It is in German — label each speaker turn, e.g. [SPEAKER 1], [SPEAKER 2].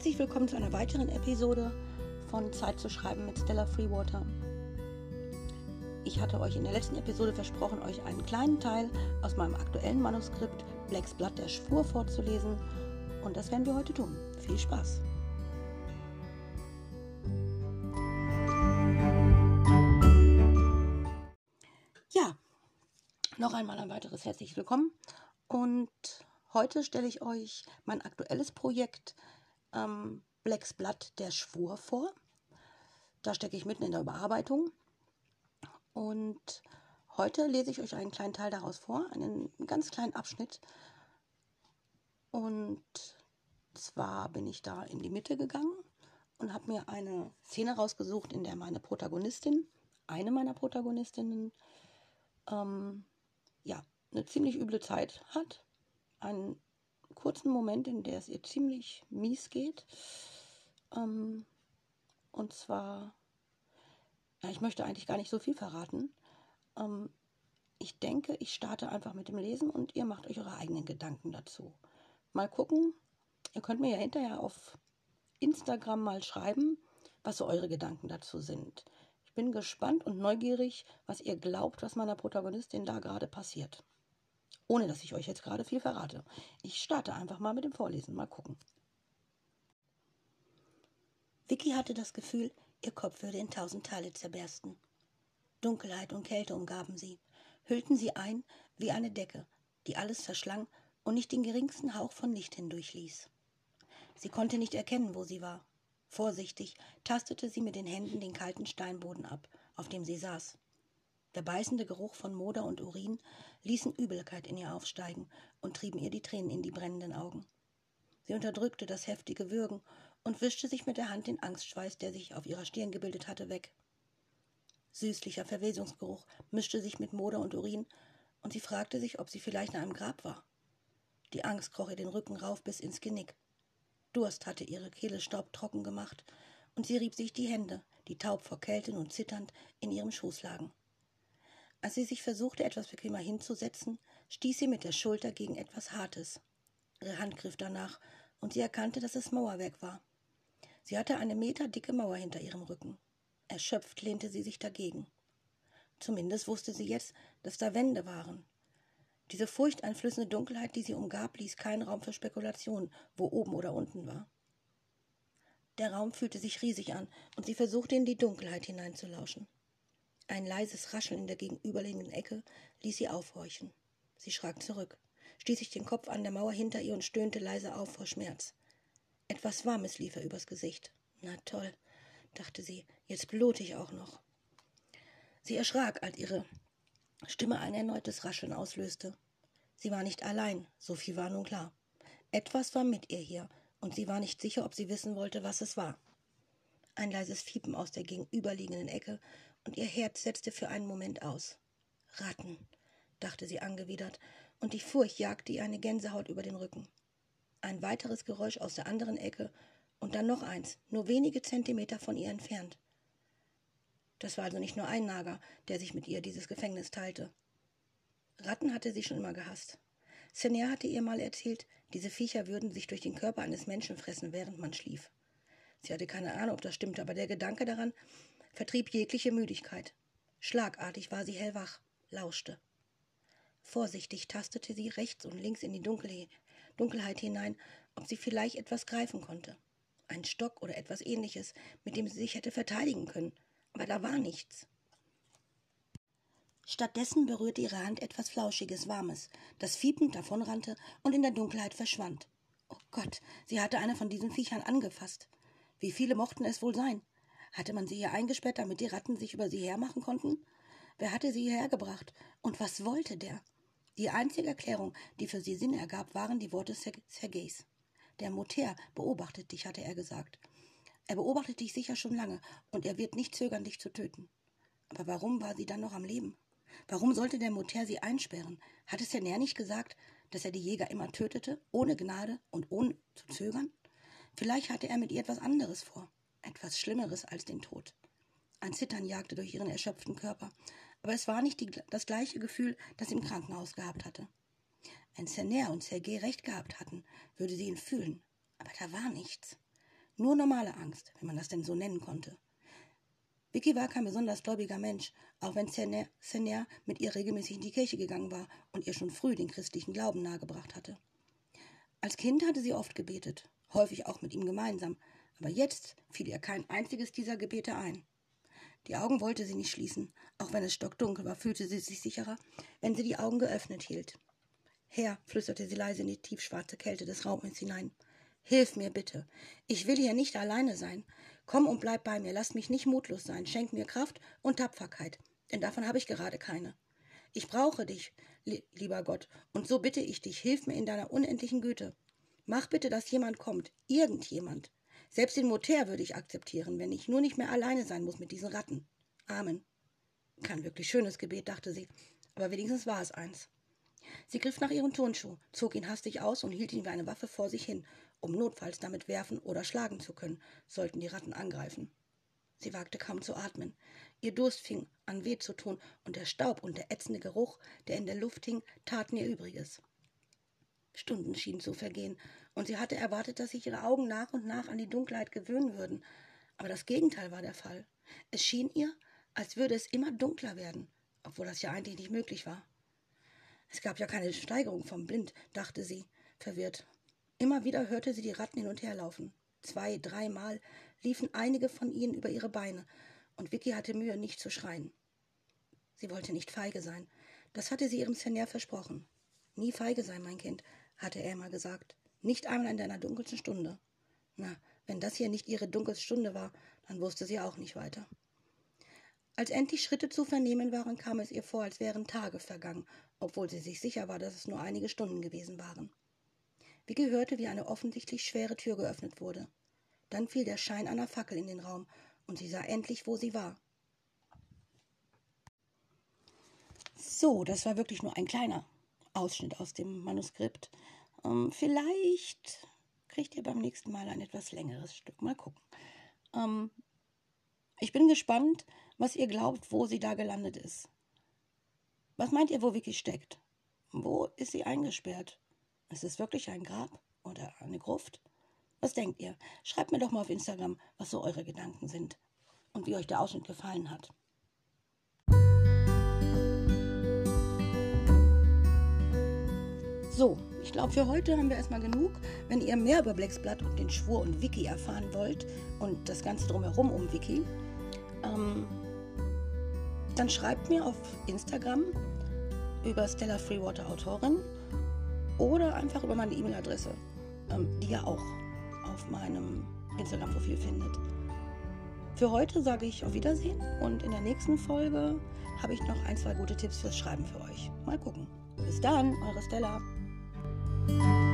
[SPEAKER 1] Herzlich willkommen zu einer weiteren Episode von Zeit zu schreiben mit Stella Freewater. Ich hatte euch in der letzten Episode versprochen, euch einen kleinen Teil aus meinem aktuellen Manuskript Blacks Blatt der Schwur vorzulesen und das werden wir heute tun. Viel Spaß! Ja, noch einmal ein weiteres herzlich willkommen und heute stelle ich euch mein aktuelles Projekt ähm, Blacks Blatt der Schwur vor. Da stecke ich mitten in der Überarbeitung. Und heute lese ich euch einen kleinen Teil daraus vor, einen ganz kleinen Abschnitt. Und zwar bin ich da in die Mitte gegangen und habe mir eine Szene rausgesucht, in der meine Protagonistin, eine meiner Protagonistinnen, ähm, ja, eine ziemlich üble Zeit hat, einen kurzen Moment, in der es ihr ziemlich mies geht. Ähm, und zwar, ja, ich möchte eigentlich gar nicht so viel verraten. Ähm, ich denke, ich starte einfach mit dem Lesen und ihr macht euch eure eigenen Gedanken dazu. Mal gucken. Ihr könnt mir ja hinterher auf Instagram mal schreiben, was so eure Gedanken dazu sind. Ich bin gespannt und neugierig, was ihr glaubt, was meiner Protagonistin da gerade passiert ohne dass ich euch jetzt gerade viel verrate. Ich starte einfach mal mit dem Vorlesen, mal gucken. Vicky hatte das Gefühl, ihr Kopf würde in tausend Teile zerbersten. Dunkelheit und Kälte umgaben sie, hüllten sie ein wie eine Decke, die alles verschlang und nicht den geringsten Hauch von Licht hindurchließ. Sie konnte nicht erkennen, wo sie war. Vorsichtig tastete sie mit den Händen den kalten Steinboden ab, auf dem sie saß. Der beißende Geruch von Moder und Urin ließen Übelkeit in ihr aufsteigen und trieben ihr die Tränen in die brennenden Augen. Sie unterdrückte das heftige Würgen und wischte sich mit der Hand den Angstschweiß, der sich auf ihrer Stirn gebildet hatte, weg. Süßlicher Verwesungsgeruch mischte sich mit Moder und Urin, und sie fragte sich, ob sie vielleicht in einem Grab war. Die Angst kroch ihr den Rücken rauf bis ins Genick. Durst hatte ihre Kehle staubtrocken gemacht, und sie rieb sich die Hände, die taub vor Kälte und zitternd in ihrem Schoß lagen. Als sie sich versuchte, etwas bequemer hinzusetzen, stieß sie mit der Schulter gegen etwas Hartes. Ihre Hand griff danach, und sie erkannte, dass es Mauerwerk war. Sie hatte eine meterdicke Mauer hinter ihrem Rücken. Erschöpft lehnte sie sich dagegen. Zumindest wusste sie jetzt, dass da Wände waren. Diese furchteinflößende Dunkelheit, die sie umgab, ließ keinen Raum für Spekulation, wo oben oder unten war. Der Raum fühlte sich riesig an, und sie versuchte in die Dunkelheit hineinzulauschen. Ein leises Rascheln in der gegenüberliegenden Ecke ließ sie aufhorchen. Sie schrak zurück, stieß sich den Kopf an der Mauer hinter ihr und stöhnte leise auf vor Schmerz. Etwas Warmes lief ihr übers Gesicht. Na toll, dachte sie, jetzt blute ich auch noch. Sie erschrak, als ihre Stimme ein erneutes Rascheln auslöste. Sie war nicht allein, so viel war nun klar. Etwas war mit ihr hier, und sie war nicht sicher, ob sie wissen wollte, was es war. Ein leises Fiepen aus der gegenüberliegenden Ecke und ihr Herz setzte für einen Moment aus. Ratten, dachte sie angewidert, und die Furcht jagte ihr eine Gänsehaut über den Rücken. Ein weiteres Geräusch aus der anderen Ecke und dann noch eins, nur wenige Zentimeter von ihr entfernt. Das war also nicht nur ein Nager, der sich mit ihr dieses Gefängnis teilte. Ratten hatte sie schon immer gehasst. Sener hatte ihr mal erzählt, diese Viecher würden sich durch den Körper eines Menschen fressen, während man schlief. Sie hatte keine Ahnung, ob das stimmte, aber der Gedanke daran vertrieb jegliche Müdigkeit. Schlagartig war sie hellwach, lauschte. Vorsichtig tastete sie rechts und links in die Dunkelheit hinein, ob sie vielleicht etwas greifen konnte. Ein Stock oder etwas ähnliches, mit dem sie sich hätte verteidigen können. Aber da war nichts. Stattdessen berührte ihre Hand etwas Flauschiges, Warmes, das fiepend davonrannte und in der Dunkelheit verschwand. Oh Gott, sie hatte eine von diesen Viechern angefasst. Wie viele mochten es wohl sein? Hatte man sie hier eingesperrt, damit die Ratten sich über sie hermachen konnten? Wer hatte sie hierher gebracht? Und was wollte der? Die einzige Erklärung, die für sie Sinn ergab, waren die Worte Sergeis. Der Moter beobachtet dich, hatte er gesagt. Er beobachtet dich sicher schon lange, und er wird nicht zögern, dich zu töten. Aber warum war sie dann noch am Leben? Warum sollte der Moter sie einsperren? Hat es der Nähr nicht gesagt, dass er die Jäger immer tötete, ohne Gnade und ohne zu zögern? Vielleicht hatte er mit ihr etwas anderes vor etwas Schlimmeres als den Tod. Ein Zittern jagte durch ihren erschöpften Körper, aber es war nicht die, das gleiche Gefühl, das sie im Krankenhaus gehabt hatte. Wenn Sener und Sergei recht gehabt hatten, würde sie ihn fühlen, aber da war nichts. Nur normale Angst, wenn man das denn so nennen konnte. Vicky war kein besonders gläubiger Mensch, auch wenn Sener mit ihr regelmäßig in die Kirche gegangen war und ihr schon früh den christlichen Glauben nahegebracht hatte. Als Kind hatte sie oft gebetet, häufig auch mit ihm gemeinsam, aber jetzt fiel ihr kein einziges dieser Gebete ein. Die Augen wollte sie nicht schließen, auch wenn es stockdunkel war, fühlte sie sich sicherer, wenn sie die Augen geöffnet hielt. Herr, flüsterte sie leise in die tiefschwarze Kälte des Raumes hinein. Hilf mir bitte. Ich will hier nicht alleine sein. Komm und bleib bei mir. Lass mich nicht mutlos sein. Schenk mir Kraft und Tapferkeit, denn davon habe ich gerade keine. Ich brauche dich, lieber Gott, und so bitte ich dich, hilf mir in deiner unendlichen Güte. Mach bitte, dass jemand kommt, irgendjemand. Selbst den Moteur würde ich akzeptieren, wenn ich nur nicht mehr alleine sein muss mit diesen Ratten. Amen. Kein wirklich schönes Gebet, dachte sie, aber wenigstens war es eins. Sie griff nach ihrem Turnschuh, zog ihn hastig aus und hielt ihn wie eine Waffe vor sich hin, um notfalls damit werfen oder schlagen zu können, sollten die Ratten angreifen. Sie wagte kaum zu atmen. Ihr Durst fing an weh zu tun, und der Staub und der ätzende Geruch, der in der Luft hing, taten ihr Übriges. Stunden schienen zu vergehen, und sie hatte erwartet, dass sich ihre Augen nach und nach an die Dunkelheit gewöhnen würden. Aber das Gegenteil war der Fall. Es schien ihr, als würde es immer dunkler werden, obwohl das ja eigentlich nicht möglich war. Es gab ja keine Steigerung vom Blind, dachte sie, verwirrt. Immer wieder hörte sie die Ratten hin und her laufen. Zwei, dreimal liefen einige von ihnen über ihre Beine, und Vicky hatte Mühe, nicht zu schreien. Sie wollte nicht feige sein. Das hatte sie ihrem Senior versprochen. Nie feige sein, mein Kind, hatte er immer gesagt. Nicht einmal in deiner dunkelsten Stunde. Na, wenn das hier nicht ihre dunkelste Stunde war, dann wusste sie auch nicht weiter. Als endlich Schritte zu vernehmen waren, kam es ihr vor, als wären Tage vergangen, obwohl sie sich sicher war, dass es nur einige Stunden gewesen waren. Vicky hörte, wie eine offensichtlich schwere Tür geöffnet wurde. Dann fiel der Schein einer Fackel in den Raum, und sie sah endlich, wo sie war. So, das war wirklich nur ein kleiner Ausschnitt aus dem Manuskript. Ähm, vielleicht kriegt ihr beim nächsten Mal ein etwas längeres Stück. Mal gucken. Ähm, ich bin gespannt, was ihr glaubt, wo sie da gelandet ist. Was meint ihr, wo Vicky steckt? Wo ist sie eingesperrt? Ist es wirklich ein Grab oder eine Gruft? Was denkt ihr? Schreibt mir doch mal auf Instagram, was so eure Gedanken sind und wie euch der Ausschnitt gefallen hat. So, ich glaube, für heute haben wir erstmal genug. Wenn ihr mehr über Blacksblatt und den Schwur und Wiki erfahren wollt und das Ganze drumherum um Wiki, ähm, dann schreibt mir auf Instagram über Stella Freewater Autorin oder einfach über meine E-Mail-Adresse, ähm, die ihr auch auf meinem Instagram-Profil findet. Für heute sage ich auf Wiedersehen und in der nächsten Folge habe ich noch ein, zwei gute Tipps fürs Schreiben für euch. Mal gucken. Bis dann, eure Stella. Bye.